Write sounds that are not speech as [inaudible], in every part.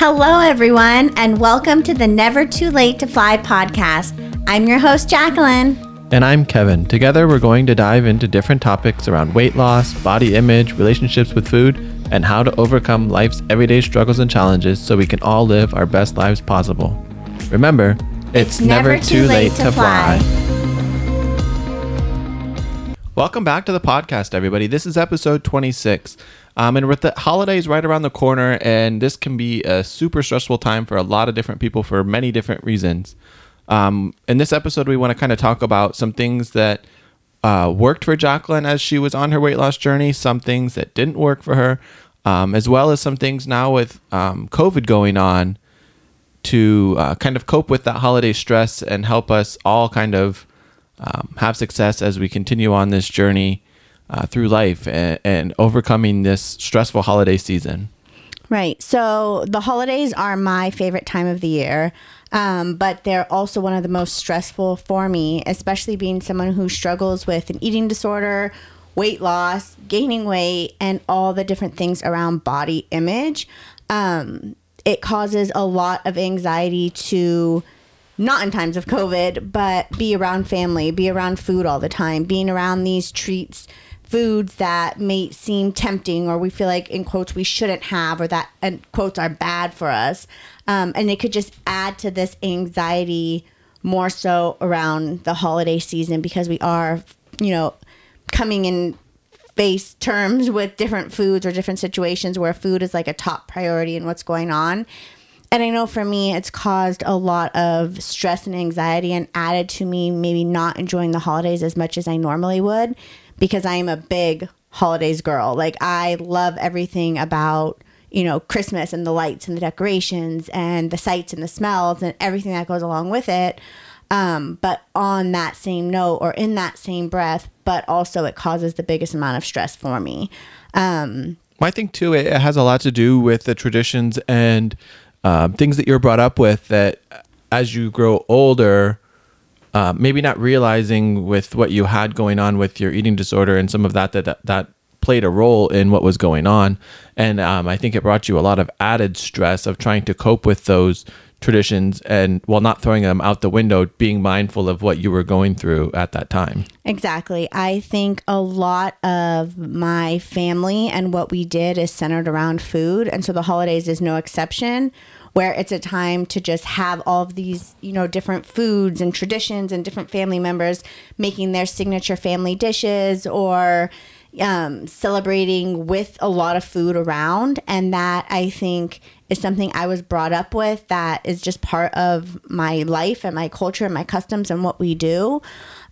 Hello, everyone, and welcome to the Never Too Late to Fly podcast. I'm your host, Jacqueline. And I'm Kevin. Together, we're going to dive into different topics around weight loss, body image, relationships with food, and how to overcome life's everyday struggles and challenges so we can all live our best lives possible. Remember, it's, never, too late, to fly. Welcome back to the podcast, everybody. This is episode 26. Um, and with the holidays right around the corner, and this can be a super stressful time for a lot of different people for many different reasons. Um, in this episode, we want to kind of talk about some things that uh, worked for Jacqueline as she was on her weight loss journey, some things that didn't work for her, um, as well as some things now with um, COVID going on to uh, kind of cope with that holiday stress and help us all kind of um, have success as we continue on this journey uh, through life and, and overcoming this stressful holiday season. Right. So the holidays are my favorite time of the year, um, but they're also one of the most stressful for me, especially being someone who struggles with an eating disorder, weight loss, gaining weight, and all the different things around body image. Um, it causes a lot of anxiety to not in times of COVID, but be around family, be around food all the time, being around these treats foods that may seem tempting or we feel like in quotes we shouldn't have or that in quotes are bad for us. Um, and it could just add to this anxiety more so around the holiday season because we are you know coming in face terms [laughs] with different foods or different situations where food is like a top priority in what's going on and I know for me, it's caused a lot of stress and anxiety and added to me maybe not enjoying the holidays as much as I normally would because I am a big holidays girl. Like I love everything about you know Christmas and the lights and the decorations and the sights and the smells and everything that goes along with it. Um, but on that same note or in that same breath, but also it causes the biggest amount of stress for me. Um, I think too, it has a lot to do with the traditions and um, things that you're brought up with that as you grow older, uh, maybe not realizing with what you had going on with your eating disorder and some of that that that, that played a role in what was going on, and um, I think it brought you a lot of added stress of trying to cope with those traditions and while not throwing them out the window being mindful of what you were going through at that time. Exactly. I think a lot of my family and what we did is centered around food. And so the holidays is no exception where it's a time to just have all of these, you know, different foods and traditions and different family members making their signature family dishes or um, celebrating with a lot of food around. And that I think is something I was brought up with that is just part of my life and my culture and my customs and what we do.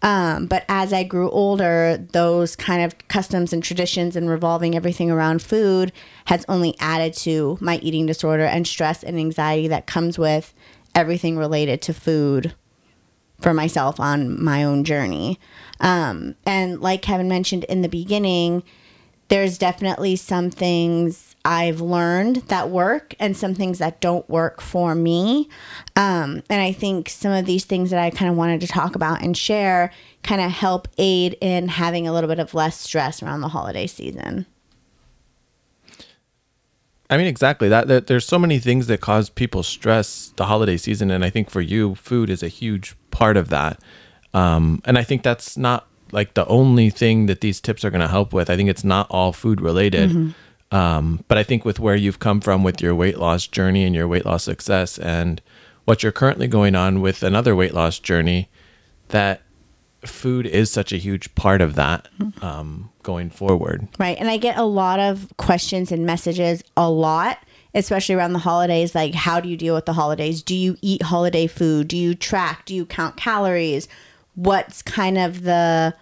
Um, but as I grew older, those kind of customs and traditions and revolving everything around food has only added to my eating disorder and stress and anxiety that comes with everything related to food for myself on my own journey. Um, and like Kevin mentioned in the beginning, there's definitely some things I've learned that work and some things that don't work for me. Um, and I think some of these things that I kind of wanted to talk about and share kind of help aid in having a little bit of less stress around the holiday season. I mean, exactly that, that. There's so many things that cause people stress the holiday season, and I think for you, food is a huge part of that. Um, and I think that's not like the only thing that these tips are going to help with. I think it's not all food related. Mm-hmm. Um, but I think with where you've come from with your weight loss journey and your weight loss success, and what you're currently going on with another weight loss journey, that food is such a huge part of that um, going forward. Right. And I get a lot of questions and messages a lot, especially around the holidays. Like, how do you deal with the holidays? Do you eat holiday food? Do you track? Do you count calories? What's kind of the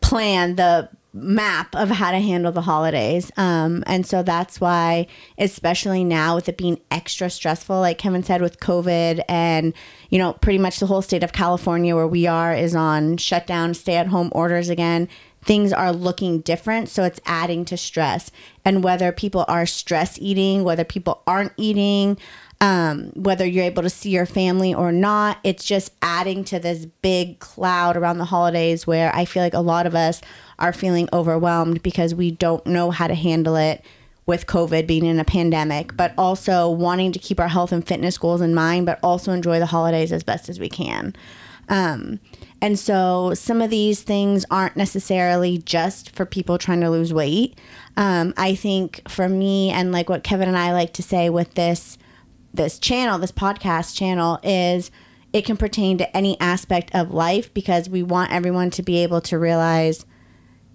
plan, the map of how to handle the holidays. Um, and so that's why, especially now with it being extra stressful, like Kevin said, with COVID and, you know, pretty much the whole state of California where we are is on shutdown, stay at home orders again. Things are looking different. So it's adding to stress. And whether people are stress eating, whether people aren't eating, um, whether you're able to see your family or not, it's just adding to this big cloud around the holidays where I feel like a lot of us are feeling overwhelmed because we don't know how to handle it with COVID being in a pandemic, but also wanting to keep our health and fitness goals in mind, but also enjoy the holidays as best as we can. Um, and so some of these things aren't necessarily just for people trying to lose weight. Um, I think for me and like what Kevin and I like to say with this this channel, this podcast channel is it can pertain to any aspect of life because we want everyone to be able to realize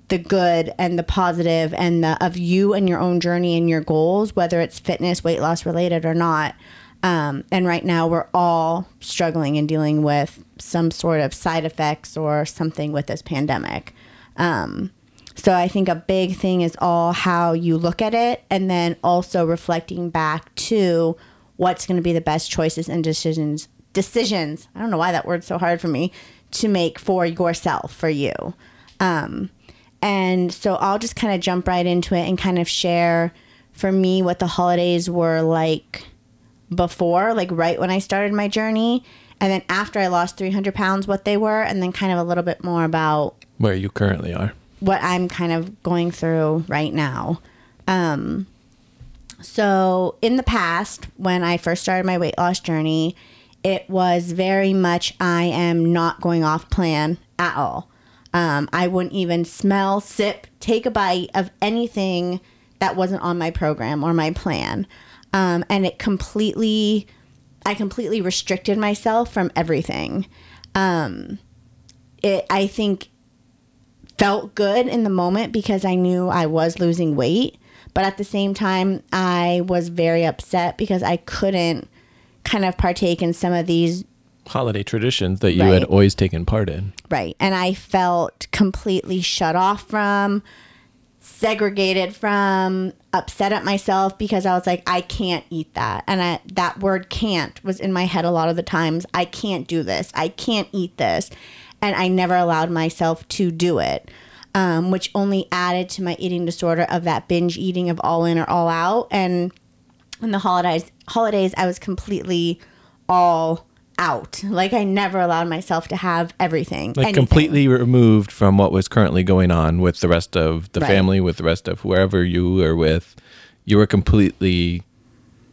the good and the positive and the of you and your own journey and your goals, whether it's fitness, weight loss related or not. Um, and right now, we're all struggling and dealing with some sort of side effects or something with this pandemic. Um, so I think a big thing is all how you look at it, and then also reflecting back to what's going to be the best choices and decisions. Decisions. I don't know why that word's so hard for me to make for yourself, for you. Um, and so I'll just kind of jump right into it and kind of share for me what the holidays were like before, like right when I started my journey, and then after I lost 300 pounds, what they were, and then kind of a little bit more about where you currently are, what I'm kind of going through right now. Um, so, in the past, when I first started my weight loss journey, it was very much I am not going off plan at all. Um, I wouldn't even smell, sip, take a bite of anything that wasn't on my program or my plan. Um, and it completely i completely restricted myself from everything. Um, it i think felt good in the moment because i knew i was losing weight but at the same time i was very upset because i couldn't kind of partake in some of these holiday traditions that you right. had always taken part in right and i felt completely shut off from segregated from, upset at myself because I was like, I can't eat that. And I, that word can't was in my head a lot of the times. I can't do this. I can't eat this. And I never allowed myself to do it, um, which only added to my eating disorder of that binge eating of all in or all out. And in the holidays, holidays, I was completely all out. Like I never allowed myself to have everything. Like anything. completely removed from what was currently going on with the rest of the right. family, with the rest of whoever you were with. You were completely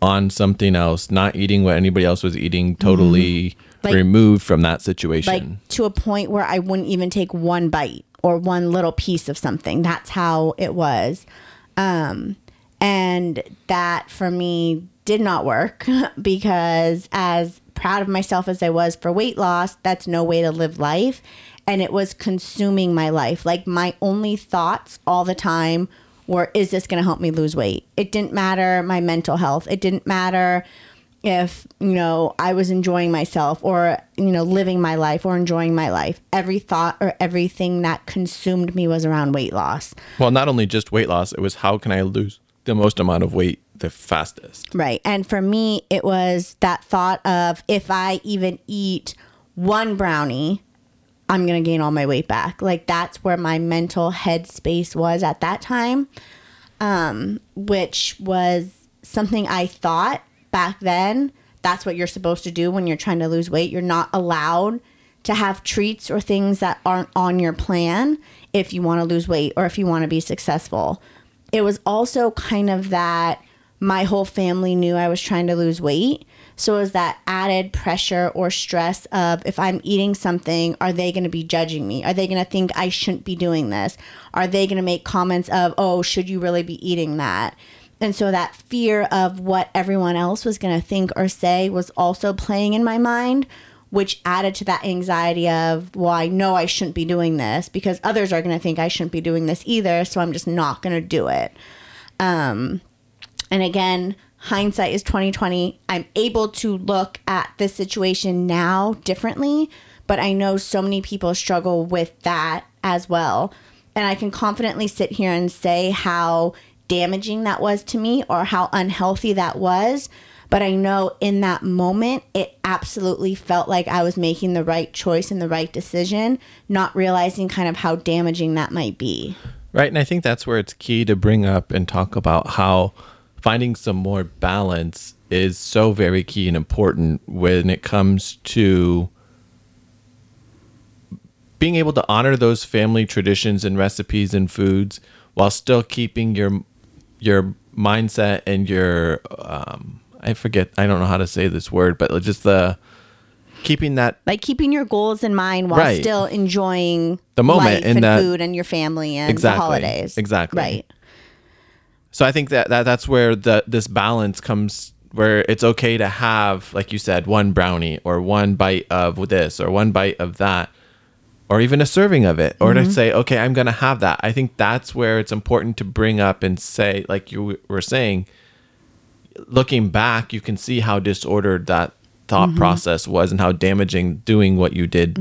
on something else, not eating what anybody else was eating, totally mm-hmm. like, removed from that situation. Like to a point where I wouldn't even take one bite or one little piece of something. That's how it was. Um, and that for me did not work [laughs] because as proud of myself as I was for weight loss, that's no way to live life. And it was consuming my life. Like my only thoughts all the time were, is this going to help me lose weight? It didn't matter my mental health. It didn't matter if, you know, I was enjoying myself or, you know, living my life or enjoying my life. Every thought or everything that consumed me was around weight loss. Well, not only just weight loss, it was how can I lose the most amount of weight the fastest. Right. And for me, it was that thought of if I even eat one brownie, I'm going to gain all my weight back. Like that's where my mental headspace was at that time, um, which was something I thought back then. That's what you're supposed to do when you're trying to lose weight. You're not allowed to have treats or things that aren't on your plan if you want to lose weight or if you want to be successful. It was also kind of that my whole family knew I was trying to lose weight. So it was that added pressure or stress of if I'm eating something, are they going to be judging me? Are they going to think I shouldn't be doing this? Are they going to make comments of, oh, should you really be eating that? And so that fear of what everyone else was going to think or say was also playing in my mind, which added to that anxiety of, well, I know I shouldn't be doing this because others are going to think I shouldn't be doing this either. So I'm just not going to do it. Um, and again, hindsight is 2020. I'm able to look at this situation now differently, but I know so many people struggle with that as well. And I can confidently sit here and say how damaging that was to me or how unhealthy that was. But I know in that moment, it absolutely felt like I was making the right choice and the right decision, not realizing kind of how damaging that might be. Right. And I think that's where it's key to bring up and talk about how finding some more balance is so very key and important when it comes to being able to honor those family traditions and recipes and foods while still keeping your your mindset and your um I forget I don't know how to say this word, but just the keeping that like keeping your goals in mind while Right. still enjoying The moment and and that- food and your family and Exactly. the holidays. Exactly. Right. So I think that, that that's where the this balance comes where it's okay to have like you said one brownie or one bite of this or one bite of that or even a serving of it or Mm-hmm. to say okay I'm going to have that. I think that's where it's important to bring up and say like you were saying looking back you can see how disordered that thought Mm-hmm. process was and how damaging doing what you did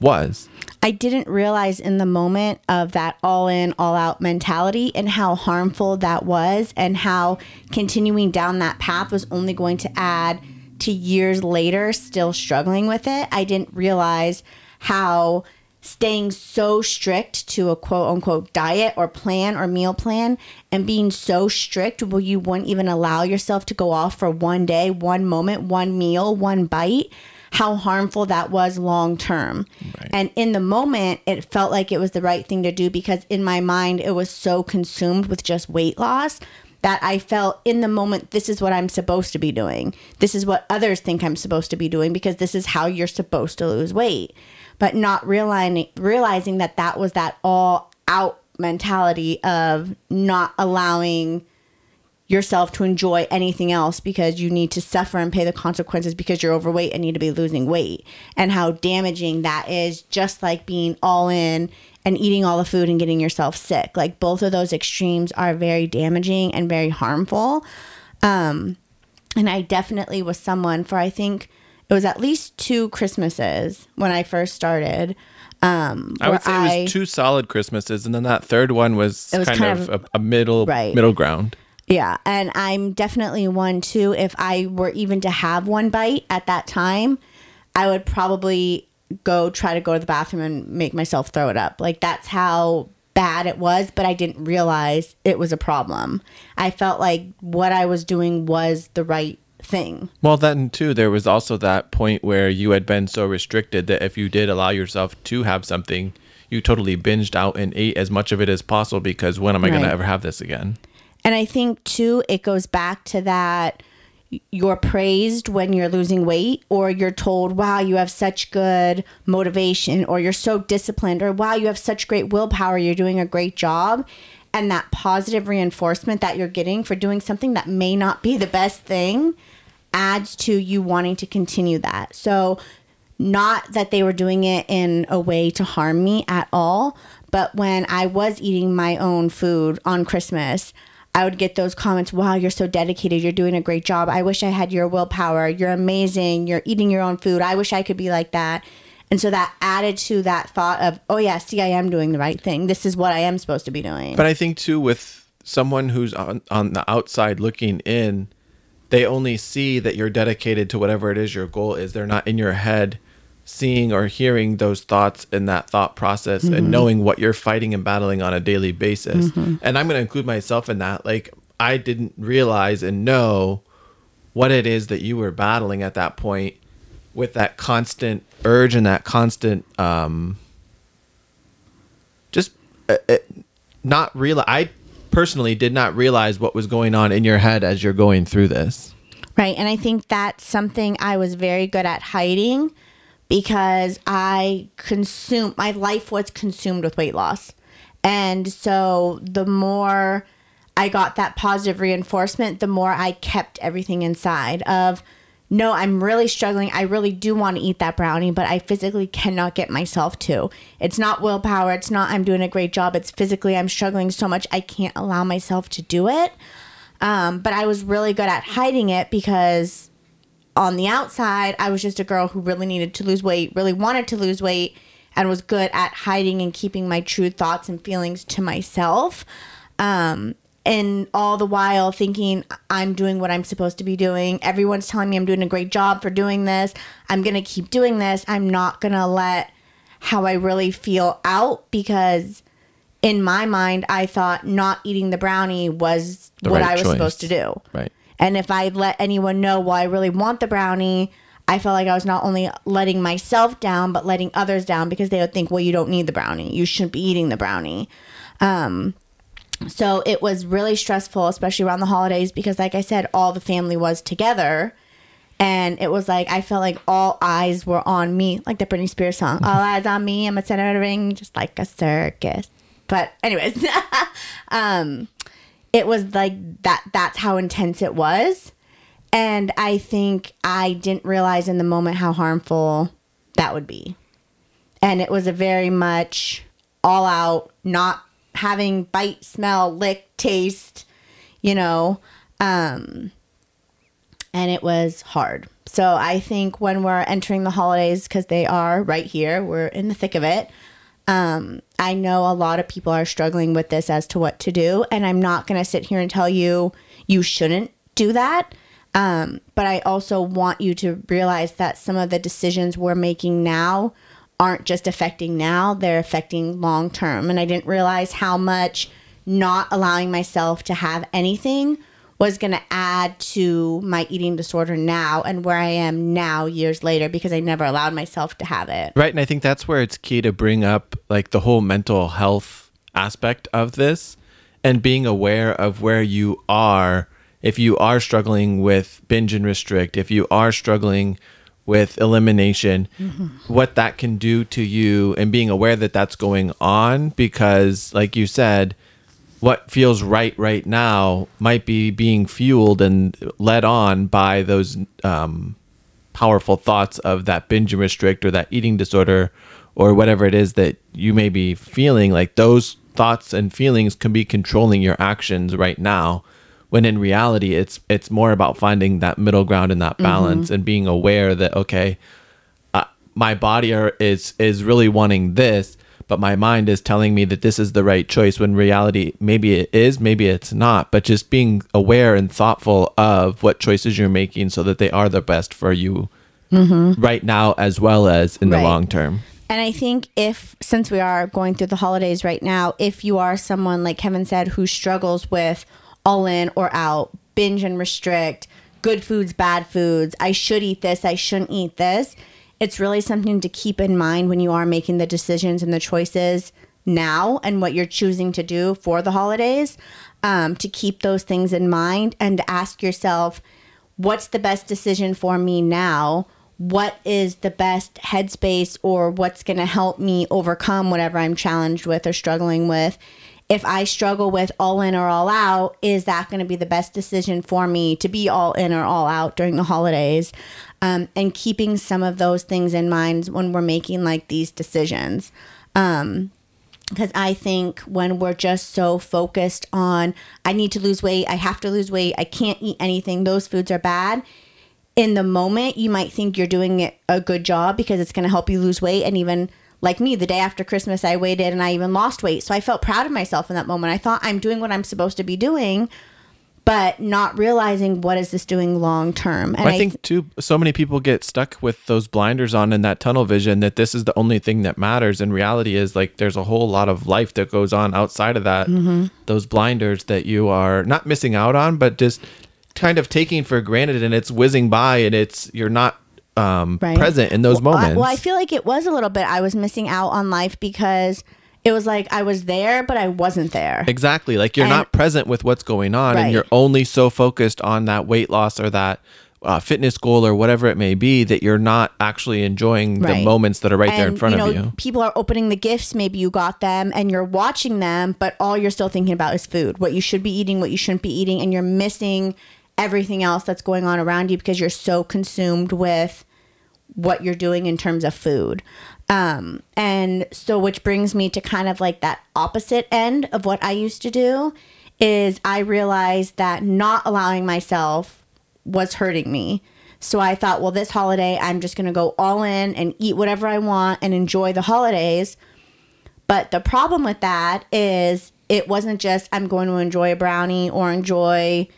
was. I didn't realize in the moment of that all in, all out mentality and how harmful that was, and how continuing down that path was only going to add to years later still struggling with it. I didn't realize how staying so strict to a quote unquote diet or plan or meal plan and being so strict where you wouldn't even allow yourself to go off for one day, one moment, one meal, one bite, how harmful that was long term. Right. And in the moment, it felt like it was the right thing to do because in my mind, it was so consumed with just weight loss that I felt in the moment, this is what I'm supposed to be doing. This is what others think I'm supposed to be doing because this is how you're supposed to lose weight. But not realizing realizing that that was that all out mentality of not allowing yourself to enjoy anything else because you need to suffer and pay the consequences because you're overweight and need to be losing weight. And how damaging that is just like being all in and eating all the food and getting yourself sick. Like both of those extremes are very damaging and very harmful. Um and i definitely was someone for i think it was at least two christmases when i first started um I would say it was two solid Christmases, and then that third one was, was kind, kind of, of- a, a middle Right. middle ground. Yeah, and I'm definitely one too. If I were even to have one bite at that time, I would probably go try to go to the bathroom and make myself throw it up. Like that's how bad it was, but I didn't realize it was a problem. I felt like what I was doing was the right thing. Well, then too, there was also that point where you had been so restricted that if you did allow yourself to have something, you totally binged out and ate as much of it as possible because when am I going to ever have this again? And I think too, it goes back to that you're praised when you're losing weight, or you're told, wow, you have such good motivation, or you're so disciplined, or wow, you have such great willpower, you're doing a great job. And that positive reinforcement that you're getting for doing something that may not be the best thing adds to you wanting to continue that. So, not that they were doing it in a way to harm me at all, but when I was eating my own food on Christmas, I would get those comments, wow, you're so dedicated. You're doing a great job. I wish I had your willpower. You're amazing. You're eating your own food. I wish I could be like that. And so that added to that thought of, oh, yeah, see, I am doing the right thing. This is what I am supposed to be doing. But I think too, with someone who's on, on the outside looking in, they only see that you're dedicated to whatever it is your goal is. They're not in your head seeing or hearing those thoughts in that thought process and knowing what you're fighting and battling on a daily basis. And I'm going to include myself in that. Like, I didn't realize and know what it is that you were battling at that point with that constant urge and that constant um just uh, uh, not real i personally did not realize what was going on in your head as you're going through this Right. And I think that's something I was very good at hiding because I consumed, my life was consumed with weight loss. And so the more I got that positive reinforcement, the more I kept everything inside of, no, I'm really struggling. I really do want to eat that brownie, but I physically cannot get myself to. It's not willpower. It's not I'm doing a great job. It's physically I'm struggling so much I can't allow myself to do it. Um, but I was really good at hiding it because on the outside, I was just a girl who really needed to lose weight, really wanted to lose weight, and was good at hiding and keeping my true thoughts and feelings to myself. Um, and all the while thinking I'm doing what I'm supposed to be doing. Everyone's telling me I'm doing a great job for doing this. I'm going to keep doing this. I'm not going to let how I really feel out because in my mind, I thought not eating the brownie was The what right I was choice. supposed to do. right And if I let anyone know, well, I really want the brownie, I felt like I was not only letting myself down, but letting others down because they would think, well, you don't need the brownie. You shouldn't be eating the brownie. Um, So it was really stressful, especially around the holidays, because, like I said, all the family was together. And it was like, I felt like all eyes were on me, like the Britney Spears song. all [laughs] eyes on me. I'm a center of the ring, just like a circus. But, anyways, [laughs] um, it was like that, that's how intense it was. And I think I didn't realize in the moment how harmful that would be. And it was a very much all out, not having bite, smell, lick, taste, you know. Um, and it was hard. So I think when we're entering the holidays, because they are right here, we're in the thick of it. Um, I know a lot of people are struggling with this as to what to do, and I'm not going to sit here and tell you you shouldn't do that. Um, but I also want you to realize that some of the decisions we're making now aren't just affecting now, they're affecting long term. And I didn't realize how much not allowing myself to have anything was going to add to my eating disorder now and where I am now years later because I never allowed myself to have it. Right. And I think that's where it's key to bring up like the whole mental health aspect of this and being aware of where you are. If you are struggling with binge and restrict, if you are struggling with elimination, mm-hmm. what that can do to you, and being aware that that's going on because, like you said, what feels right right now might be being fueled and led on by those um, powerful thoughts of that binge and restrict or that eating disorder or whatever it is that you may be feeling like those thoughts and feelings can be controlling your actions right now when in reality it's it's more about finding that middle ground and that mm-hmm. balance mm-hmm. and being aware that okay uh, my body are, is is really wanting this but my mind is telling me that this is the right choice when reality maybe it is maybe it's not but just being aware and thoughtful of what choices you're making so that they are the best for you mm-hmm. right now as well as in right. the long term and I think if, since we are going through the holidays right now, if you are someone, like Kevin said, who struggles with all in or out, binge and restrict, good foods, bad foods, I should eat this, I shouldn't eat this, it's really something to keep in mind when you are making the decisions and the choices now and what you're choosing to do for the holidays um, to keep those things in mind and to ask yourself what's the best decision for me now? What is the best headspace or what's going to help me overcome whatever i'm challenged with or struggling with if I struggle with all in or all out, is that going to be the best decision for me to be all in or all out during the holidays? Um, and keeping some of those things in mind when we're making like these decisions. Um, because I think when we're just so focused on, I need to lose weight, I have to lose weight, I can't eat anything, those foods are bad. In the moment, you might think you're doing a good job because it's going to help you lose weight and even like me, the day after Christmas, I waited and I even lost weight. So I felt proud of myself in that moment. I thought I'm doing what I'm supposed to be doing, but not realizing what is this doing long term. And I, I think th- too, so many people get stuck with those blinders on and that tunnel vision that this is the only thing that matters. And reality is like there's a whole lot of life that goes on outside of that. Mm-hmm. Those blinders that you are not missing out on, but just kind of taking for granted, and it's whizzing by, and it's you're not um, right. present in those well, moments. I, well, I feel like it was a little bit. I was missing out on life because it was like I was there, but I wasn't there. Exactly. Like you're and, not present with what's going on, right. and you're only so focused on that weight loss or that. Uh, fitness goal or whatever it may be that you're not actually enjoying right. the moments that are right and, there in front you know, of you. People are opening the gifts, maybe you got them and you're watching them, but all you're still thinking about is food, what you should be eating, what you shouldn't be eating, and you're missing everything else that's going on around you because you're so consumed with what you're doing in terms of food. Um, and so, which brings me to kind of like that opposite end of what I used to do is I realized that not allowing myself was hurting me. So I thought, well, this holiday, I'm just going to go all in and eat whatever I want and enjoy the holidays. But the problem with that is it wasn't just I'm going to enjoy a brownie or enjoy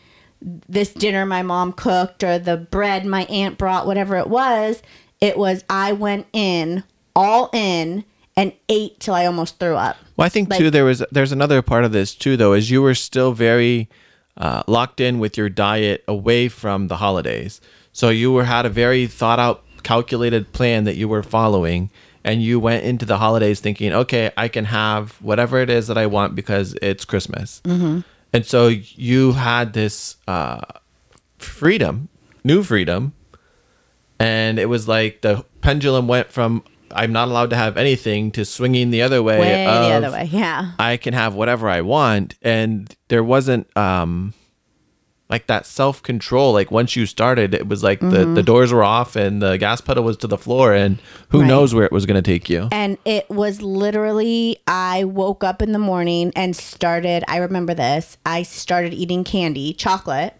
this dinner my mom cooked or the bread my aunt brought, whatever it was. It was I went in all in and ate till I almost threw up. Well, I think like, too there was there's another part of this too though is you were still very uh, locked in with your diet away from the holidays. So you were had a very thought out, calculated plan that you were following, and you went into the holidays thinking, okay, I can have whatever it is that I want because it's Christmas. Mm-hmm. And so you had this uh, freedom, new freedom. And it was like the pendulum went from I'm not allowed to have anything to swinging the other way. Way of, the other way. Yeah. I can have whatever I want. And there wasn't um like that self control. Like once you started, it was like the, the doors were off and the gas pedal was to the floor and who Right. knows where it was gonna take you. And it was literally, I woke up in the morning and started, I remember this, I started eating candy, chocolate,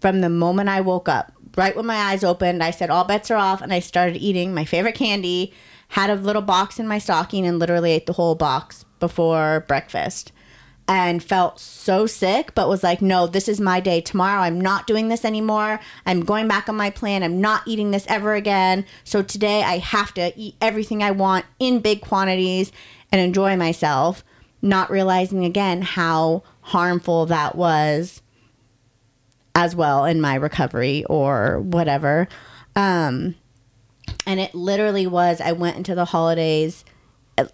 from the moment I woke up. Right when my eyes opened, I said, all bets are off, and I started eating my favorite candy, had a little box in my stocking, and literally ate the whole box before breakfast. And felt so sick, but was like, no, this is my day. Tomorrow, I'm not doing this anymore. I'm going back on my plan. I'm not eating this ever again. So today, I have to eat everything I want in big quantities and enjoy myself, not realizing again how harmful that was as well in my recovery or whatever. Um, and it literally was, I went into the holidays uh,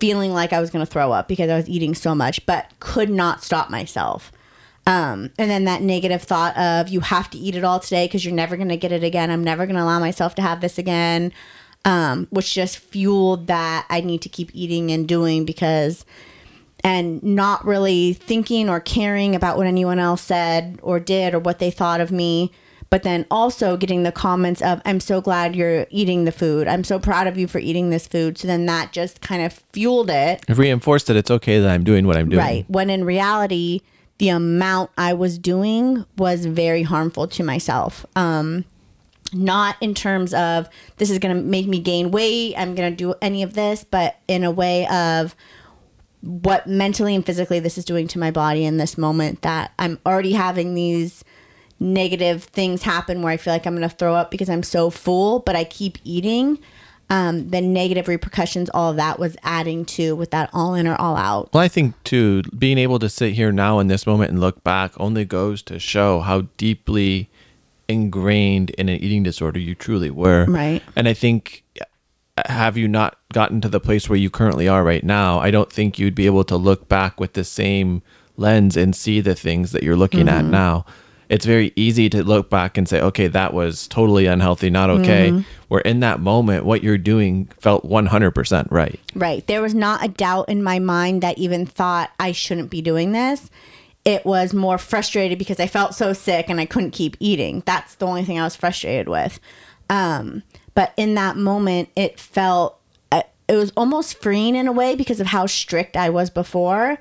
feeling like I was going to throw up because I was eating so much, but could not stop myself. Um, and then that negative thought of you have to eat it all today because you're never going to get it again. I'm never going to allow myself to have this again, um, which just fueled that I need to keep eating and doing because and not really thinking or caring about what anyone else said or did or what they thought of me. But then also getting the comments of, I'm so glad you're eating the food. I'm so proud of you for eating this food. So then that just kind of fueled it. It reinforced that it's okay that I'm doing what I'm doing. Right. When in reality, the amount I was doing was very harmful to myself. Um, not in terms of this is going to make me gain weight, I'm going to do any of this, but in a way of what mentally and physically this is doing to my body in this moment that I'm already having these negative things happen where I feel like I'm going to throw up because I'm so full, but I keep eating. Um, the negative repercussions, all of that was adding to with that all in or all out. Well, I think too, being able to sit here now in this moment and look back only goes to show how deeply ingrained in an eating disorder you truly were. Right. And I think, have you not gotten to the place where you currently are right now, I don't think you'd be able to look back with the same lens and see the things that you're looking at now. It's very easy to look back and say, okay, that was totally unhealthy, not okay. Where in that moment, what you're doing felt 100% right. Right. There was not a doubt in my mind that even thought I shouldn't be doing this. It was more frustrated because I felt so sick and I couldn't keep eating. That's the only thing I was frustrated with. Um, but in that moment, it felt, uh, it was almost freeing in a way because of how strict I was before.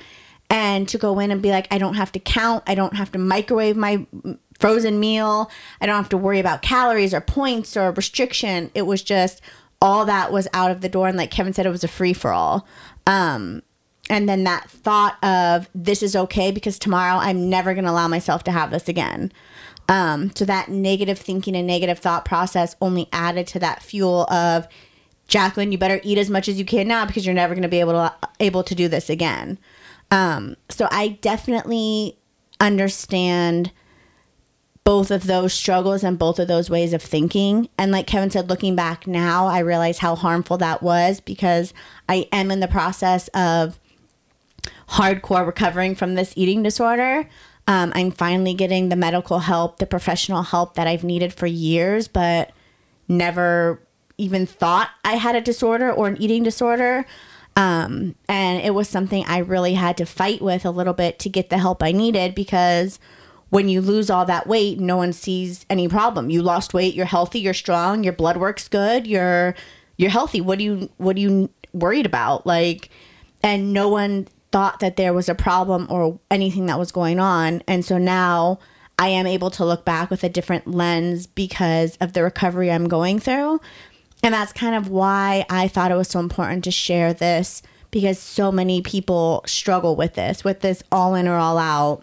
And to go in and be like, I don't have to count, I don't have to microwave my frozen meal, I don't have to worry about calories or points or restriction. It was just all that was out of the door. And like Kevin said, it was a free for all. Um, and then that thought of this is okay because tomorrow I'm never going to allow myself to have this again. Um, so that negative thinking and negative thought process only added to that fuel of Jacqueline, you better eat as much as you can now because you're never going to be able to able to do this again. Um, so I definitely understand both of those struggles and both of those ways of thinking. And like Kevin said, looking back now, I realize how harmful that was because I am in the process of hardcore recovering from this eating disorder. Um, I'm finally getting the medical help, the professional help that I've needed for years, but never even thought I had a disorder or an eating disorder. Um, and it was something I really had to fight with a little bit to get the help I needed because when you lose all that weight, no one sees any problem. You lost weight, you're healthy, you're strong, your blood works good, you're you're healthy. What do you what are you worried about? Like and no one thought that there was a problem or anything that was going on. And so now I am able to look back with a different lens because of the recovery I'm going through. And that's kind of why I thought it was so important to share this because so many people struggle with this, with this all in or all out,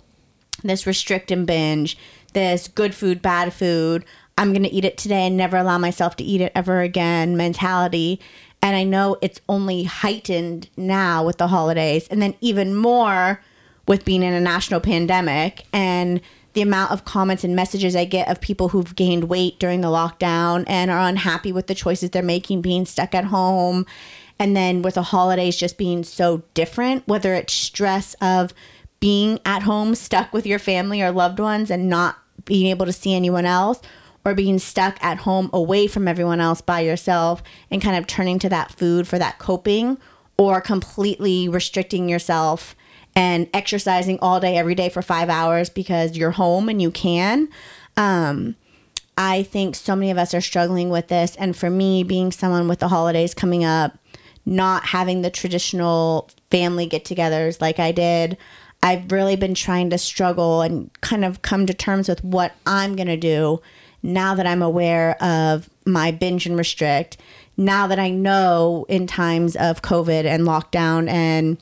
this restrict and binge, this good food, bad food. I'm going to eat it today and never allow myself to eat it ever again mentality. And I know it's only heightened now with the holidays and then even more with being in a national pandemic and the amount of comments and messages I get of people who've gained weight during the lockdown and are unhappy with the choices they're making, being stuck at home. And then with the holidays just being so different, whether it's stress of being at home stuck with your family or loved ones and not being able to see anyone else, or being stuck at home away from everyone else by yourself and kind of turning to that food for that coping, or completely restricting yourself and exercising all day every day for five hours because you're home and you can. Um, I think so many of us are struggling with this. And for me, being someone with the holidays coming up, not having the traditional family get togethers like I did, I've really been trying to struggle and kind of come to terms with what I'm going to do now that I'm aware of my binge and restrict. Now that I know in times of COVID and lockdown and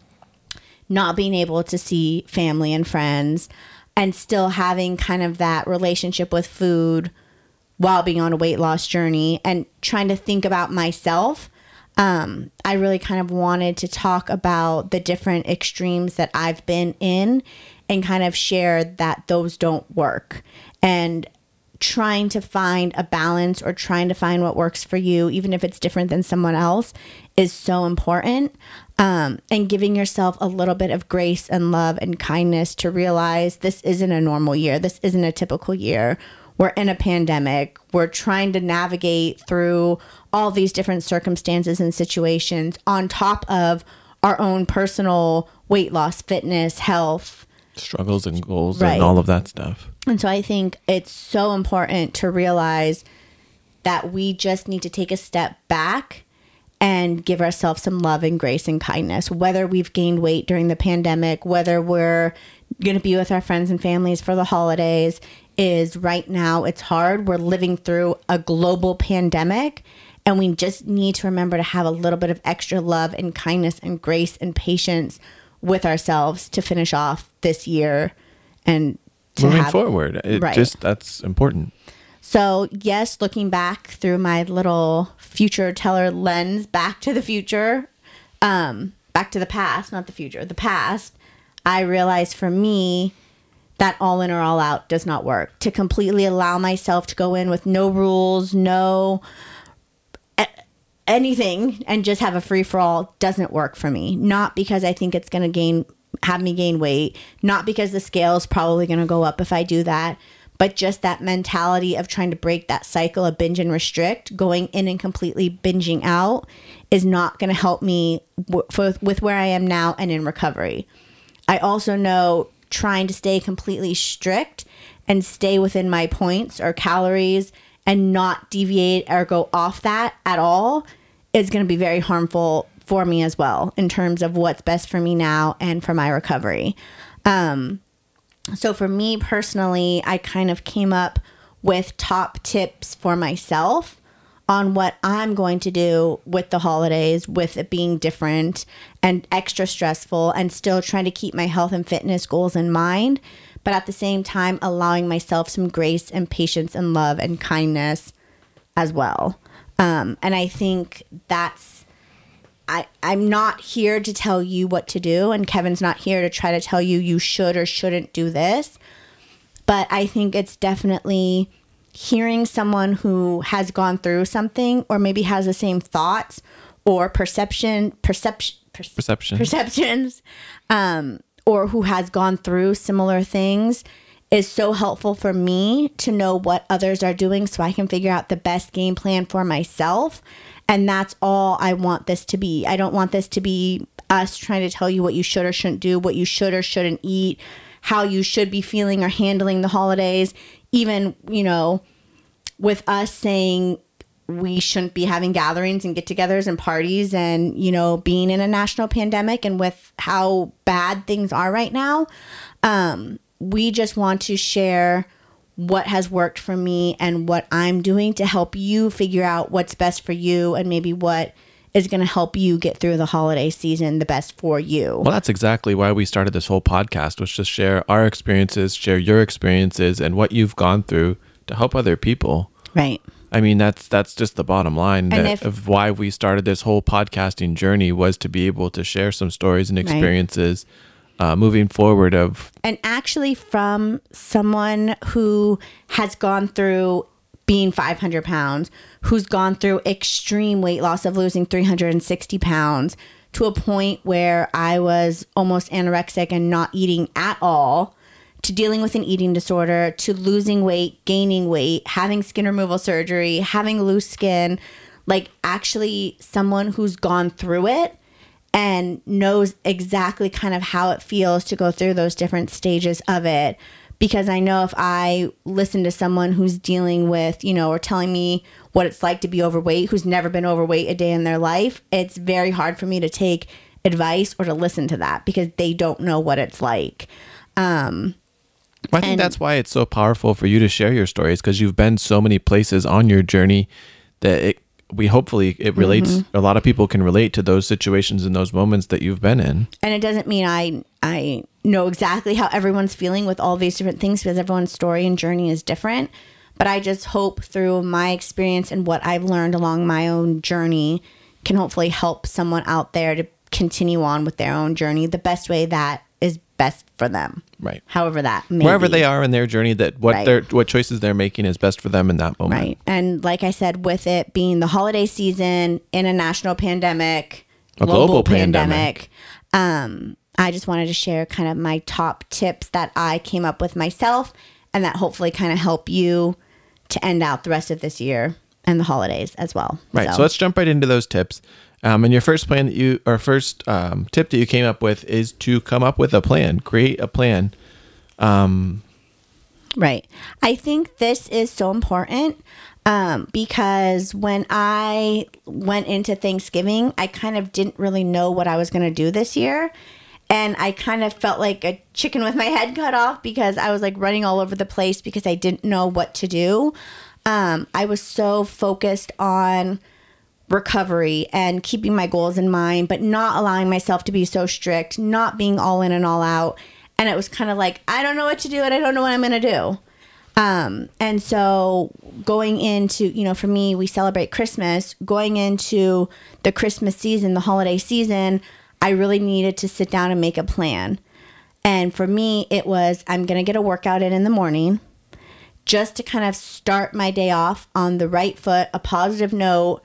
not being able to see family and friends and still having kind of that relationship with food while being on a weight loss journey and trying to think about myself. Um, I really kind of wanted to talk about the different extremes that I've been in and kind of share that those don't work. And trying to find a balance or trying to find what works for you, even if it's different than someone else, is so important. Um, and giving yourself a little bit of grace and love and kindness to realize this isn't a normal year. This isn't a typical year. We're in a pandemic. We're trying to navigate through all these different circumstances and situations on top of our own personal weight loss, fitness, health, struggles and goals Right. and all of that stuff. And so I think it's so important to realize that we just need to take a step back and give ourselves some love and grace and kindness, whether we've gained weight during the pandemic, whether we're going to be with our friends and families for the holidays. Is right now it's hard. We're living through a global pandemic. And we just need to remember to have a little bit of extra love and kindness and grace and patience with ourselves to finish off this year and Moving have, forward, it Right. just that's important. so, yes, looking back through my little future teller lens back to the future, um, back to the past, not the future, the past, I realized for me that all in or all out does not work. To completely allow myself to go in with no rules, no anything, and just have a free for all doesn't work for me. Not because I think it's going to gain have me gain weight, not because the scale is probably going to go up if I do that, but just that mentality of trying to break that cycle of binge and restrict, going in and completely binging out is not going to help me w- for, with where I am now and in recovery. I also know trying to stay completely strict and stay within my points or calories and not deviate or go off that at all is going to be very harmful for me as well in terms of what's best for me now and for my recovery. Um, so for me personally, I kind of came up with top tips for myself on what I'm going to do with the holidays, with it being different and extra stressful, and still trying to keep my health and fitness goals in mind, but at the same time, allowing myself some grace and patience and love and kindness as well. Um, and I think that's I, I'm not here to tell you what to do, and Kevin's not here to try to tell you you should or shouldn't do this. But I think it's definitely hearing someone who has gone through something or maybe has the same thoughts or perception, perception, Perception. perceptions, um, or who has gone through similar things is so helpful for me to know what others are doing so I can figure out the best game plan for myself. And that's all I want this to be. I don't want this to be us trying to tell you what you should or shouldn't do, what you should or shouldn't eat, how you should be feeling or handling the holidays. Even, you know, with us saying we shouldn't be having gatherings and get togethers and parties and, you know, being in a national pandemic and with how bad things are right now, um, we just want to share what has worked for me and what I'm doing to help you figure out what's best for you and maybe what is going to help you get through the holiday season the best for you. Well, that's exactly why we started this whole podcast, was just share our experiences, share your experiences, and what you've gone through to help other people. Right. I mean, that's that's just the bottom line that, if- of why we started this whole podcasting journey was to be able to share some stories and experiences uh, moving forward of and actually from someone who has gone through being 500 pounds who's gone through extreme weight loss of losing 360 pounds to a point where i was almost anorexic and not eating at all to dealing with an eating disorder to losing weight gaining weight having skin removal surgery having loose skin like actually someone who's gone through it and knows exactly kind of how it feels to go through those different stages of it because I know if I listen to someone who's dealing with, you know, or telling me what it's like to be overweight, who's never been overweight a day in their life, it's very hard for me to take advice or to listen to that because they don't know what it's like. Um, I think And- that's why it's so powerful for you to share your stories because you've been so many places on your journey that it, we hopefully it relates. Mm-hmm. A lot of people can relate to those situations and those moments that you've been in. and it doesn't mean I I know exactly how everyone's feeling with all these different things because everyone's story and journey is different. But I just hope through my experience and what I've learned along my own journey can hopefully help someone out there to continue on with their own journey the best way that is best for them. Right. However that may Wherever be. they are in their journey, that what Right. their what choices they're making is best for them in that moment. Right. And like I said, with it being the holiday season in a national pandemic, A global pandemic. um, I just wanted to share kind of my top tips that I came up with myself and that hopefully kind of help you to end out the rest of this year and the holidays as well. Right. So, let's jump right into those tips. Um, and your first plan that you, or first um, tip that you came up with is to come up with a plan, create a plan. Right. I think this is so important um, because when I went into Thanksgiving, I kind of didn't really know what I was going to do this year. And I kind of felt like a chicken with my head cut off because I was like running all over the place because I didn't know what to do. Um, I was so focused on recovery and keeping my goals in mind, but not allowing myself to be so strict, not being all in and all out. And it was kind of like, I don't know what to do and I don't know what I'm going to do. Um, and so going into, you know, for me, we celebrate Christmas. Going into the Christmas season, the holiday season, I really needed to sit down and make a plan. And for me, it was I'm going to get a workout in in the morning just to kind of start my day off on the right foot, a positive note,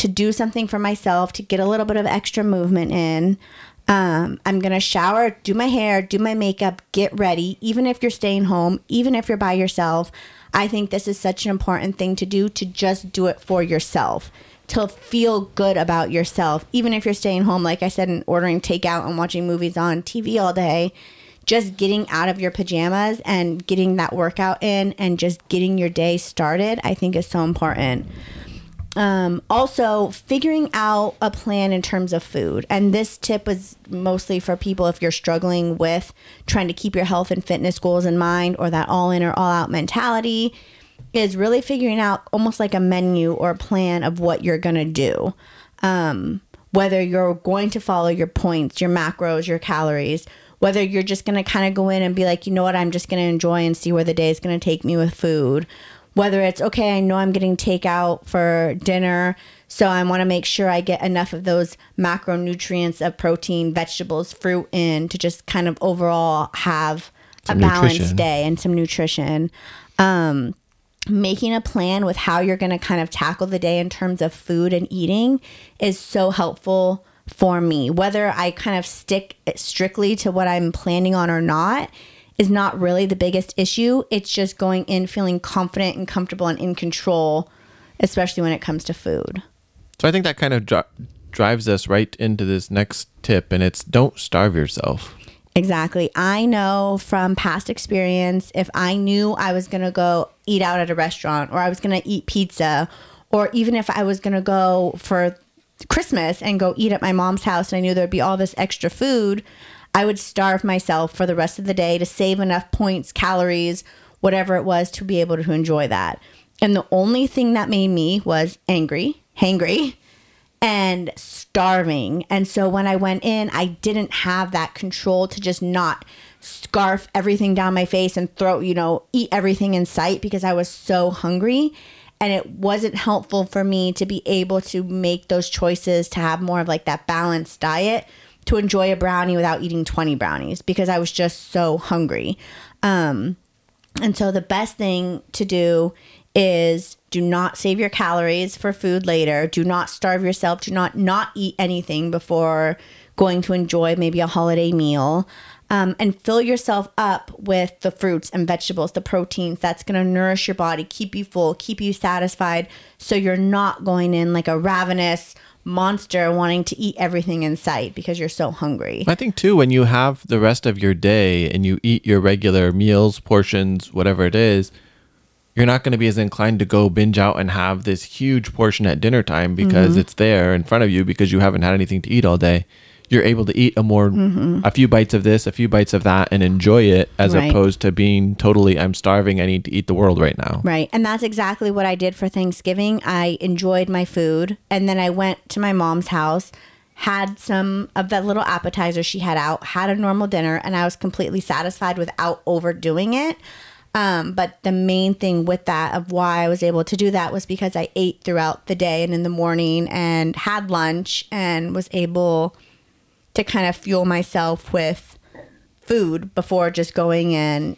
to do something for myself, to get a little bit of extra movement in. Um, I'm going to shower, do my hair, do my makeup, get ready, even if you're staying home, even if you're by yourself. I think this is such an important thing to do to just do it for yourself, to feel good about yourself, even if you're staying home, like I said, and ordering takeout and watching movies on TV all day just getting out of your pajamas and getting that workout in and just getting your day started, I think is so important. Um, also, figuring out a plan in terms of food. And this tip was mostly for people if you're struggling with trying to keep your health and fitness goals in mind or that all in or all out mentality, is really figuring out almost like a menu or a plan of what you're going to do. Um, whether you're going to follow your points, your macros, your calories, whether you're just going to kind of go in and be like, you know what, I'm just going to enjoy and see where the day is going to take me with food. Whether it's okay, I know I'm getting takeout for dinner, so I want to make sure I get enough of those macronutrients of protein, vegetables, fruit in to just kind of overall have Some a balanced nutrition. day and some nutrition. Um, making a plan with how you're going to kind of tackle the day in terms of food and eating is so helpful for me. Whether I kind of stick strictly to what I'm planning on or not is not really the biggest issue. It's just going in feeling confident and comfortable and in control, especially when it comes to food. So I think that kind of dri- drives us right into this next tip, and it's don't starve yourself. Exactly. I know from past experience, if I knew I was going to go eat out at a restaurant or I was going to eat pizza, or even if I was going to go for Christmas and go eat at my mom's house and I knew there'd be all this extra food, I would starve myself for the rest of the day to save enough points, calories, whatever it was to be able to enjoy that. And the only thing that made me was angry, hangry, and starving. And so when I went in, I didn't have that control to just not scarf everything down my face and throw, you know, eat everything in sight because I was so hungry. And it wasn't helpful for me to be able to make those choices to have more of like that balanced diet to enjoy a brownie without eating 20 brownies because I was just so hungry. Um, and so the best thing to do is do not save your calories for food later. Do not starve yourself. Do not not eat anything before going to enjoy maybe a holiday meal. Um, and fill yourself up with the fruits and vegetables, the proteins that's going to nourish your body, keep you full, keep you satisfied. So you're not going in like a ravenous monster wanting to eat everything in sight because you're so hungry. I think too when you have the rest of your day and you eat your regular meals, portions, whatever it is, you're not going to be as inclined to go binge out and have this huge portion at dinner time because Mm-hmm. it's there in front of you because you haven't had anything to eat all day. You're able to eat a more Mm-hmm. a few bites of this, a few bites of that and enjoy it as Right. opposed to being totally I'm starving, I need to eat the world right now. Right. And that's exactly what I did for Thanksgiving. I enjoyed my food. And then I went to my mom's house, had some of that little appetizer she had out, had a normal dinner, and I was completely satisfied without overdoing it. Um, but the main thing with that, of why I was able to do that, was because I ate throughout the day and in the morning and had lunch and was able to kind of fuel myself with food before just going and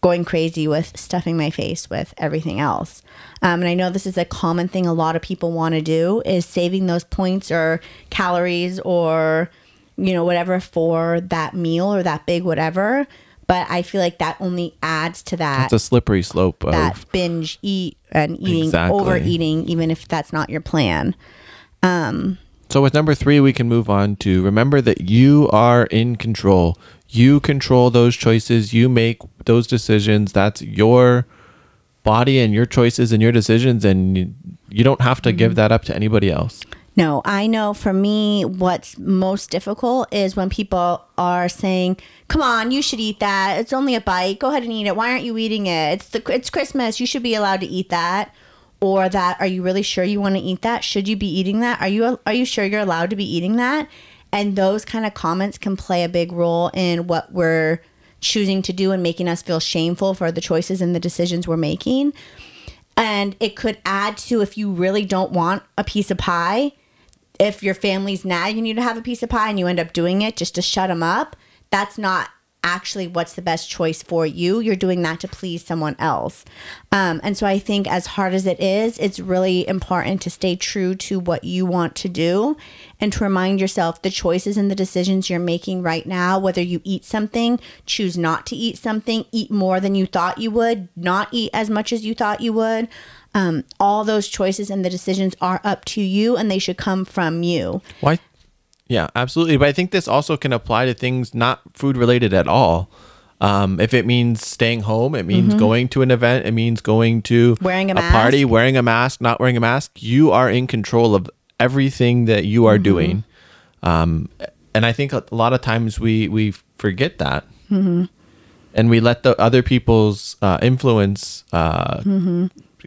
going crazy with stuffing my face with everything else. Um, and I know this is a common thing a lot of people want to do is saving those points or calories or you know whatever for that meal or that big whatever. But I feel like that only adds to that It's a slippery slope of that binge eat and eating Exactly. overeating even if that's not your plan. So with number three, we can move on to remember that you are in control. You control those choices. You make those decisions. That's your body and your choices and your decisions, and you, you don't have to give mm-hmm. that up to anybody else. No, I know for me, what's most difficult is when people are saying, "Come on, you should eat that. It's only a bite. Go ahead and eat it. Why aren't you eating it? It's the it's Christmas. You should be allowed to eat that." Or that, "Are you really sure you want to eat that? Should you be eating that? Are you are you sure you're allowed to be eating that?" And those kind of comments can play a big role in what we're choosing to do and making us feel shameful for the choices and the decisions we're making. And it could add to if you really don't want a piece of pie, if your family's nagging you to have a piece of pie and you end up doing it just to shut them up, that's not actually what's the best choice for you. You're doing that to please someone else. Um, and so I think, as hard as it is, it's really important to stay true to what you want to do and to remind yourself the choices and the decisions you're making right now, whether you eat something, choose not to eat something, eat more than you thought you would, not eat as much as you thought you would. Um, all those choices and the decisions are up to you and they should come from you. Why? Yeah, absolutely. But I think this also can apply to things not food related at all. Um, if it means staying home, it means going to an event, it means going to Mm-hmm. Wearing a party, wearing a mask, not wearing a mask. You are in control of everything that you Mm-hmm. are doing. Um, and I think a lot of times we we forget that, Mm-hmm. and we let the other people's uh, influence uh,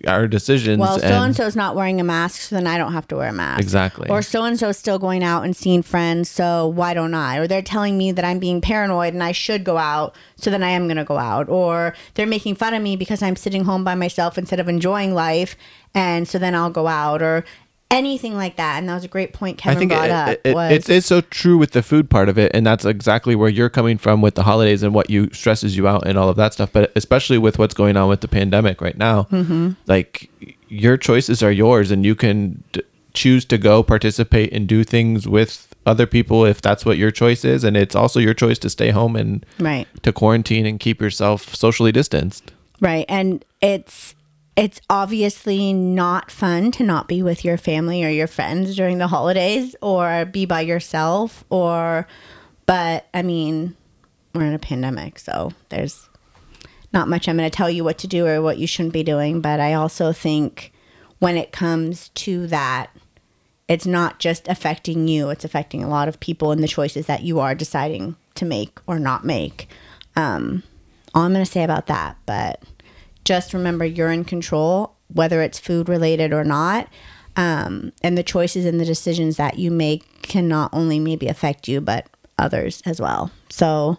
our decisions. Well, so and and so's not wearing a mask, so then I don't have to wear a mask. Exactly. Or so and so's still going out and seeing friends, so why don't I? Or they're telling me that I'm being paranoid and I should go out, so then I am going to go out. Or they're making fun of me because I'm sitting home by myself instead of enjoying life, and so then I'll go out. Or anything like that. And that was a great point Kevin I think brought it, up. it- was it's it's so true with the food part of it, and that's exactly where you're coming from with the holidays and what you stresses you out and all of that stuff. But especially with what's going on with the pandemic right now, Mm-hmm. like your choices are yours, and you can d- choose to go participate and do things with other people if that's what your choice is, and it's also your choice to stay home and right. to quarantine and keep yourself socially distanced. Right. And it's it's obviously not fun to not be with your family or your friends during the holidays or be by yourself or but I mean, we're in a pandemic, so there's not much I'm going to tell you what to do or what you shouldn't be doing, but I also think when it comes to that it's not just affecting you, it's affecting a lot of people and the choices that you are deciding to make or not make. Um, all I'm going to say about that, but just remember you're in control, whether it's food related or not. Um, and the choices and the decisions that you make can not only maybe affect you, but others as well. So,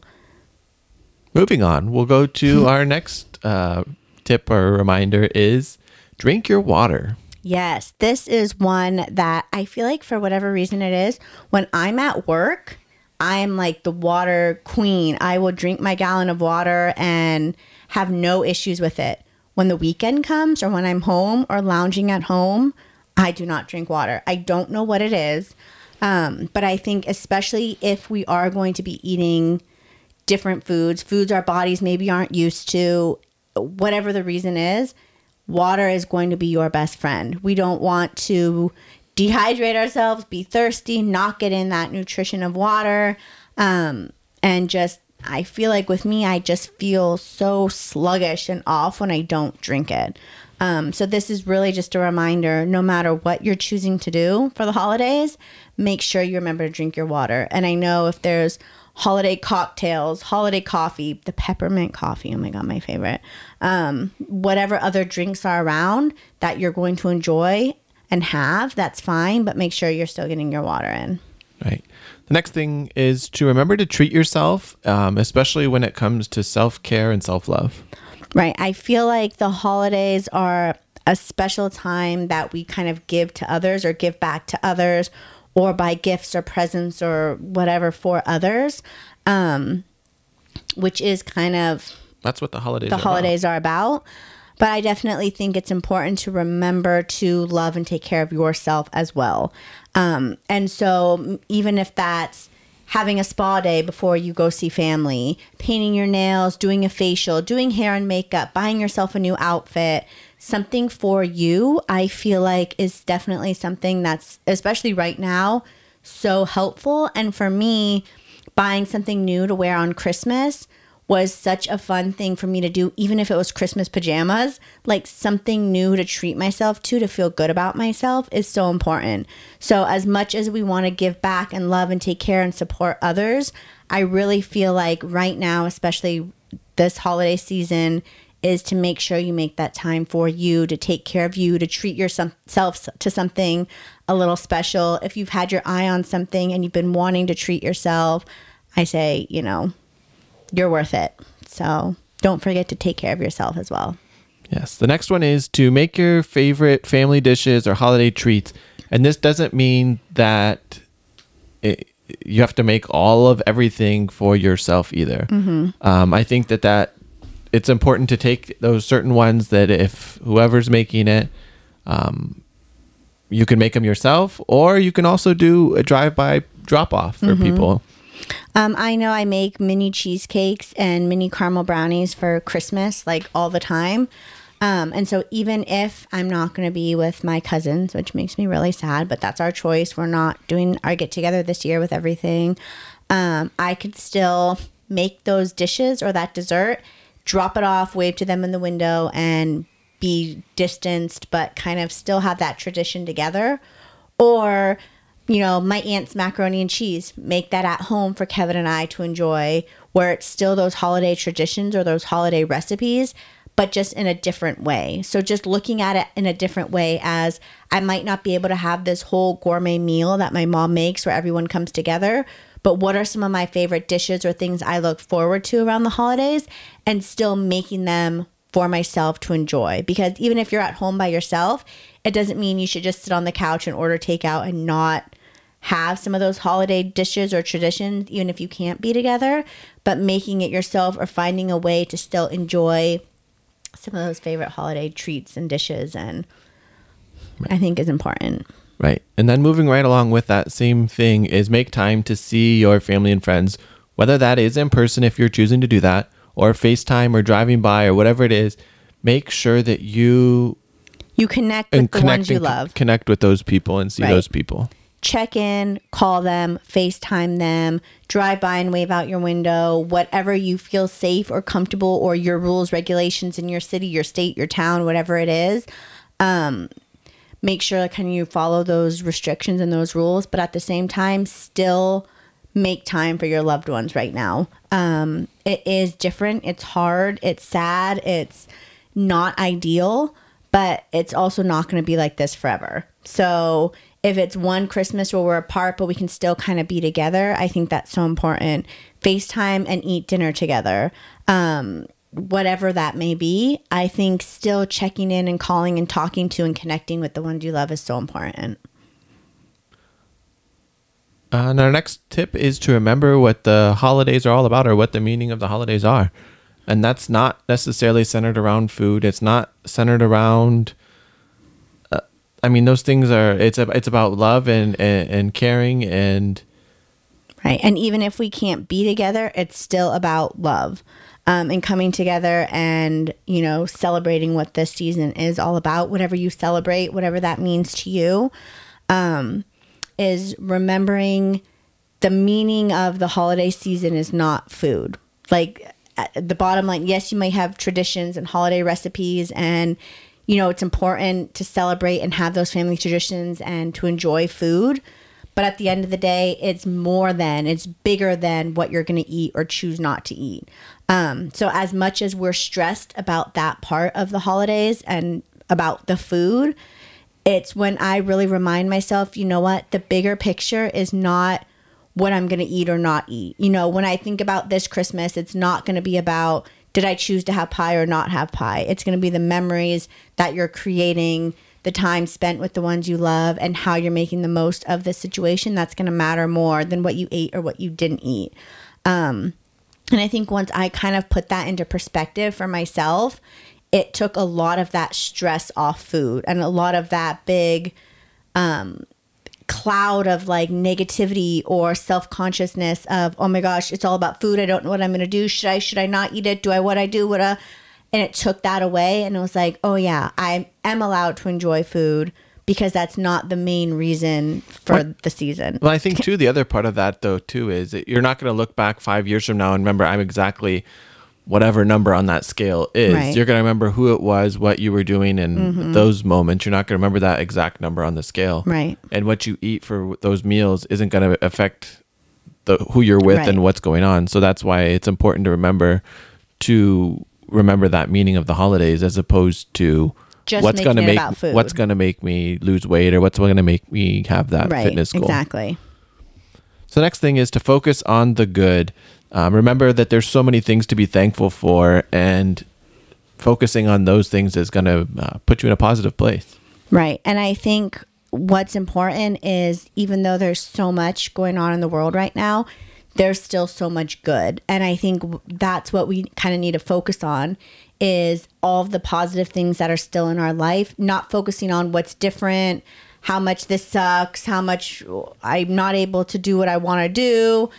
Moving on, we'll go to [laughs] our next uh, tip or reminder is drink your water. Yes, this is one that I feel like for whatever reason it is, when I'm at work, I'm like the water queen. I will drink my gallon of water and have no issues with it. When the weekend comes or when I'm home or lounging at home, I do not drink water. I don't know what it is. Um, but I think, especially if we are going to be eating different foods, foods our bodies maybe aren't used to, whatever the reason is, water is going to be your best friend. We don't want to dehydrate ourselves, be thirsty, not get in that nutrition of water. Um, and just, I feel like with me, I just feel so sluggish and off when I don't drink it. Um, so this is really just a reminder no matter what you're choosing to do for the holidays, make sure you remember to drink your water. And I know if there's holiday cocktails, holiday coffee, the peppermint coffee, oh my God, my favorite, um, whatever other drinks are around that you're going to enjoy and have, that's fine, but make sure you're still getting your water in. Right. The next thing is to remember to treat yourself, um, especially when it comes to self care and self love. Right. I feel like the holidays are a special time that we kind of give to others or give back to others or buy gifts or presents or whatever for others, um, which is kind of That's what the holidays the are holidays are about. But I definitely think it's important to remember to love and take care of yourself as well. Um, and so, even if that's having a spa day before you go see family, painting your nails, doing a facial, doing hair and makeup, buying yourself a new outfit, something for you, I feel like is definitely something that's, especially right now, so helpful. And for me, buying something new to wear on Christmas was such a fun thing for me to do, even if it was Christmas pajamas. Like something new to treat myself to, to feel good about myself is so important. So, as much as we want to give back and love and take care and support others, I really feel like right now, especially this holiday season, is to make sure you make that time for you to take care of you, to treat yourself to something a little special. If you've had your eye on something and you've been wanting to treat yourself, I say, you know, you're worth it. So don't forget to take care of yourself as well. Yes. The next one is to make your favorite family dishes or holiday treats. And this doesn't mean that it, you have to make all of everything for yourself either. Um, I think that that it's important to take those certain ones that if whoever's making it, um, you can make them yourself, or you can also do a drive-by drop-off for people. Um, I know I make mini cheesecakes and mini caramel brownies for Christmas like all the time. Um, and so even if I'm not going to be with my cousins, which makes me really sad, but that's our choice. We're not doing our get together this year with everything. Um, I could still make those dishes or that dessert, drop it off, wave to them in the window, and be distanced, but kind of still have that tradition together. Or, you know, my aunt's macaroni and cheese, make that at home for Kevin and I to enjoy, where it's still those holiday traditions or those holiday recipes, but just in a different way. So just looking at it in a different way as I might not be able to have this whole gourmet meal that my mom makes where everyone comes together, but what are some of my favorite dishes or things I look forward to around the holidays and still making them for myself to enjoy because even if you're at home by yourself, it doesn't mean you should just sit on the couch and order takeout and not have some of those holiday dishes or traditions, even if you can't be together, but making it yourself or finding a way to still enjoy some of those favorite holiday treats and dishes and I think is important. Right. And then moving right along with that same thing is make time to see your family and friends, whether that is in person if you're choosing to do that, or FaceTime or driving by or whatever it is. Make sure that you You connect with and the connect ones you and co- love. connect with those people and see Right. those people. check in, call them, FaceTime them, drive by and wave out your window, whatever you feel safe or comfortable, or your rules, regulations in your city, your state, your town, whatever it is. Um, make sure can you follow those restrictions and those rules, but at the same time, still make time for your loved ones right now. Um, it is different. It's hard. It's sad. It's not ideal, but it's also not going to be like this forever. So if it's one Christmas where we're apart, but we can still kind of be together, I think that's so important. FaceTime and eat dinner together. Um, whatever that may be, I think still checking in and calling and talking to and connecting with the ones you love is so important. And our next tip is to remember what the holidays are all about or what the meaning of the holidays are. And that's not necessarily centered around food. It's not centered around uh, I mean those things are it's a, it's about love and, and and caring and Right. And even if we can't be together, it's still about love. Um, and coming together and you know celebrating what this season is all about whatever you celebrate whatever that means to you um, is remembering the meaning of the holiday season is not food like the bottom line yes you may have traditions and holiday recipes and you know it's important to celebrate and have those family traditions and to enjoy food. But at the end of the day it's more than it's bigger than what you're going to eat or choose not to eat. Um, so as much as we're stressed about that part of the holidays and about the food it's when i really remind myself you know what? The bigger picture is not what i'm going to eat or not eat. You know when i think about this christmas it's not going to be about did i choose to have pie or not have pie? It's going to be the memories that you're creating the time spent with the ones you love and how you're making the most of the situation that's going to matter more than what you ate or what you didn't eat. Um, and i think once i kind of put that into perspective for myself it took a lot of that stress off food and a lot of that big um, cloud of like negativity or self-consciousness of oh my gosh it's all about food. I don't know what i'm going to do. Should i should i not eat it? Do i what i do? What I, and it took that away and it was like oh yeah i am allowed to enjoy food because that's not the main reason for the season. Well, I think too the other part of that though too is that you're not going to look back five years from now and remember I'm exactly whatever number on that scale is. Right. You're going to remember who it was, what you were doing in those moments. You're not going to remember that exact number on the scale. Right. And what you eat for those meals isn't going to affect the who you're with Right. and what's going on. So that's why it's important to remember to remember that meaning of the holidays as opposed to Just what's going to make what's going to make me lose weight or what's going to make me have that right fitness goal. exactly So the next thing is to focus on the good. Um, remember that there's so many things to be thankful for, and focusing on those things is going to uh, put you in a positive place. Right. And I think what's important is even though there's so much going on in the world right now, there's still so much good. And I think that's what we kind of need to focus on is all the positive things that are still in our life, not focusing on what's different, how much this sucks, how much I'm not able to do what I want to do,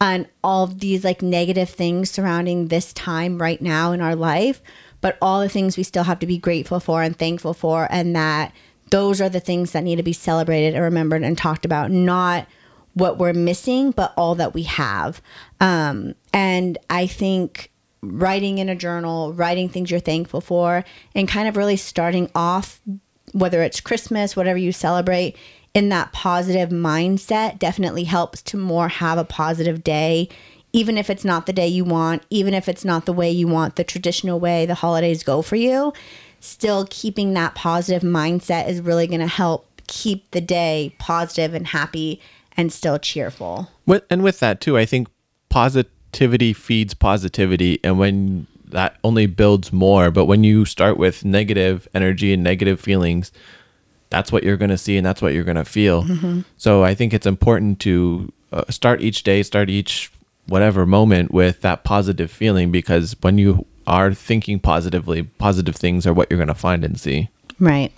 and all of these like negative things surrounding this time right now in our life, but all the things we still have to be grateful for and thankful for, and that those are the things that need to be celebrated and remembered and talked about, not what we're missing, but all that we have. Um, and I think writing in a journal, writing things you're thankful for, and kind of really starting off, whether it's Christmas, whatever you celebrate, in that positive mindset definitely helps to more have a positive day. Even if it's not the day you want, even if it's not the way you want the traditional way the holidays go for you, still keeping that positive mindset is really going to help keep the day positive and happy and still cheerful. With, and with that too, I think positivity feeds positivity, and when that only builds more. But when you start with negative energy and negative feelings, that's what you're going to see and that's what you're going to feel. So I think it's important to uh, start each day, start each whatever moment with that positive feeling because when you are thinking positively, positive things are what you're going to find and see. Right.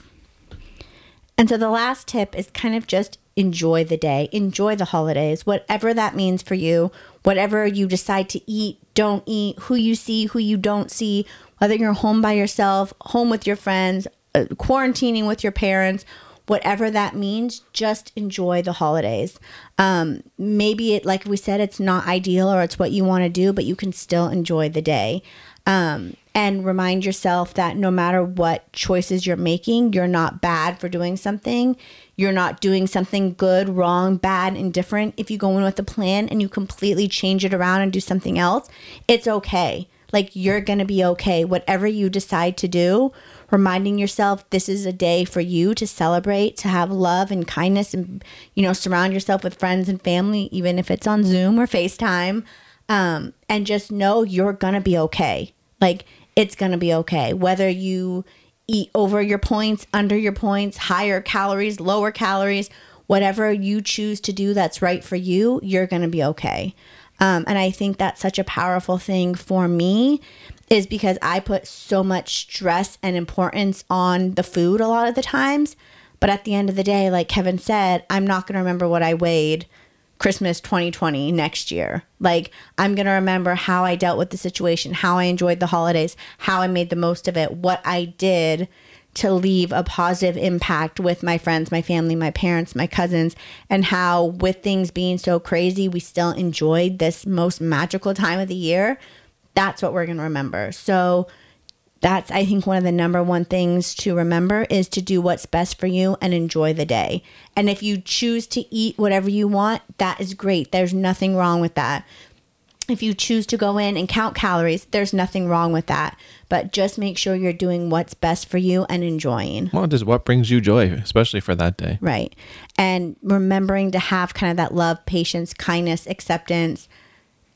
And so the last tip is kind of just enjoy the day, enjoy the holidays, whatever that means for you, whatever you decide to eat, don't eat, who you see, who you don't see, whether you're home by yourself, home with your friends, uh, quarantining with your parents, whatever that means, just enjoy the holidays. Um, maybe it, like we said, it's not ideal or it's what you want to do, but you can still enjoy the day. Um, and remind yourself that no matter what choices you're making, you're not bad for doing something. You're not doing something good, wrong, bad, indifferent. If you go in with a plan and you completely change it around and do something else, it's okay. Like you're going to be okay. Whatever you decide to do, reminding yourself this is a day for you to celebrate, to have love and kindness and, you know, surround yourself with friends and family, even if it's on Zoom or FaceTime. Um, and just know you're going to be okay. Like it's going to be okay. Whether you eat over your points, under your points, higher calories, lower calories, whatever you choose to do that's right for you, you're going to be okay. Um, and I think that's such a powerful thing for me is because I put so much stress and importance on the food a lot of the times. But at the end of the day, like Kevin said, I'm not going to remember what I weighed Christmas 2020 next year. Like, I'm going to remember how I dealt with the situation, how I enjoyed the holidays, how I made the most of it, what I did to leave a positive impact with my friends, my family, my parents, my cousins, and how, with things being so crazy, we still enjoyed this most magical time of the year. That's what we're going to remember. So, that's i think one of the number one things to remember is to do what's best for you and enjoy the day and if you choose to eat whatever you want that is great there's nothing wrong with that if you choose to go in and count calories there's nothing wrong with that but just make sure you're doing what's best for you and enjoying well just what brings you joy especially for that day right and remembering to have kind of that love patience kindness acceptance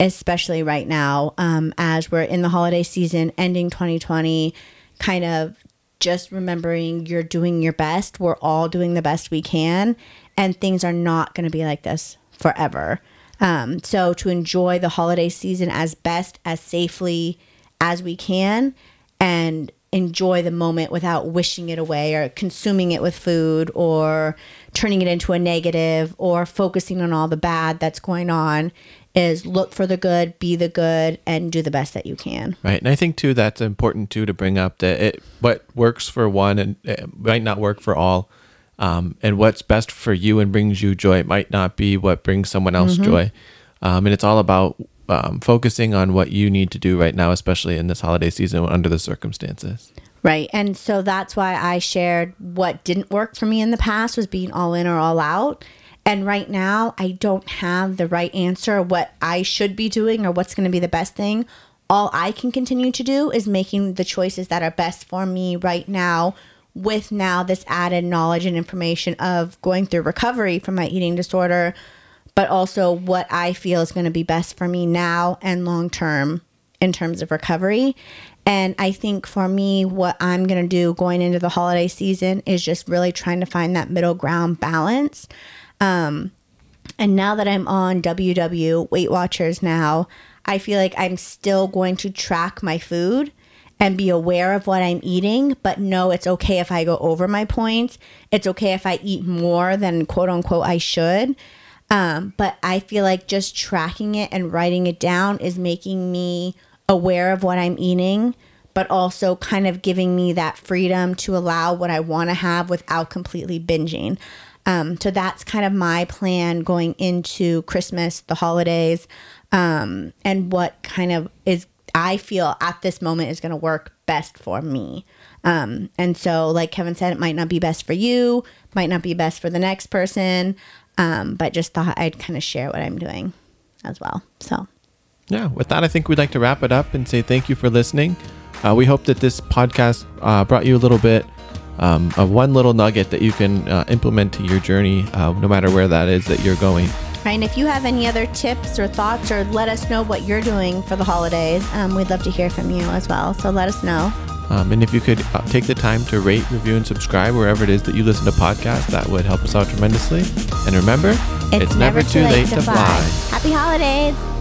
especially right now um, as we're in the holiday season, ending 2020, kind of just remembering you're doing your best. We're all doing the best we can, and things are not going to be like this forever. Um, so, to enjoy the holiday season as best, as safely as we can, and enjoy the moment without wishing it away or consuming it with food or turning it into a negative or focusing on all the bad that's going on is look for the good, be the good, and do the best that you can. Right, and I think too that's important too to bring up that it what works for one and it might not work for all, um, and what's best for you and brings you joy might not be what brings someone else mm-hmm. joy, um, and it's all about um, focusing on what you need to do right now, especially in this holiday season under the circumstances. Right. And so that's why I shared what didn't work for me in the past was being all in or all out. And right now, I don't have the right answer, what I should be doing or what's going to be the best thing. All I can continue to do is making the choices that are best for me right now with now this added knowledge and information of going through recovery from my eating disorder, but also what I feel is going to be best for me now and long term in terms of recovery. And I think for me, what I'm going to do going into the holiday season is just really trying to find that middle ground balance um, and now that I'm on WW Weight Watchers now, I feel like I'm still going to track my food and be aware of what I'm eating, but know it's okay if I go over my points. It's okay if I eat more than quote unquote I should. Um, but I feel like just tracking it and writing it down is making me aware of what I'm eating, but also kind of giving me that freedom to allow what I want to have without completely binging. Um, so that's kind of my plan going into Christmas, the holidays, um, and what kind of is I feel at this moment is going to work best for me. Um, and so, like Kevin said, it might not be best for you, might not be best for the next person, um, but just thought I'd kind of share what I'm doing as well. So, yeah, with that, I think we'd like to wrap it up and say thank you for listening. Uh, we hope that this podcast uh, brought you a little bit um, of one little nugget that you can uh, implement to your journey, uh, no matter where that is that you're going. And if you have any other tips or thoughts, or let us know what you're doing for the holidays, um, we'd love to hear from you as well. So let us know. Um, and if you could uh, take the time to rate, review, and subscribe wherever it is that you listen to podcasts, that would help us out tremendously. And remember, it's, it's never, never, too late, late to fly. fly. Happy holidays.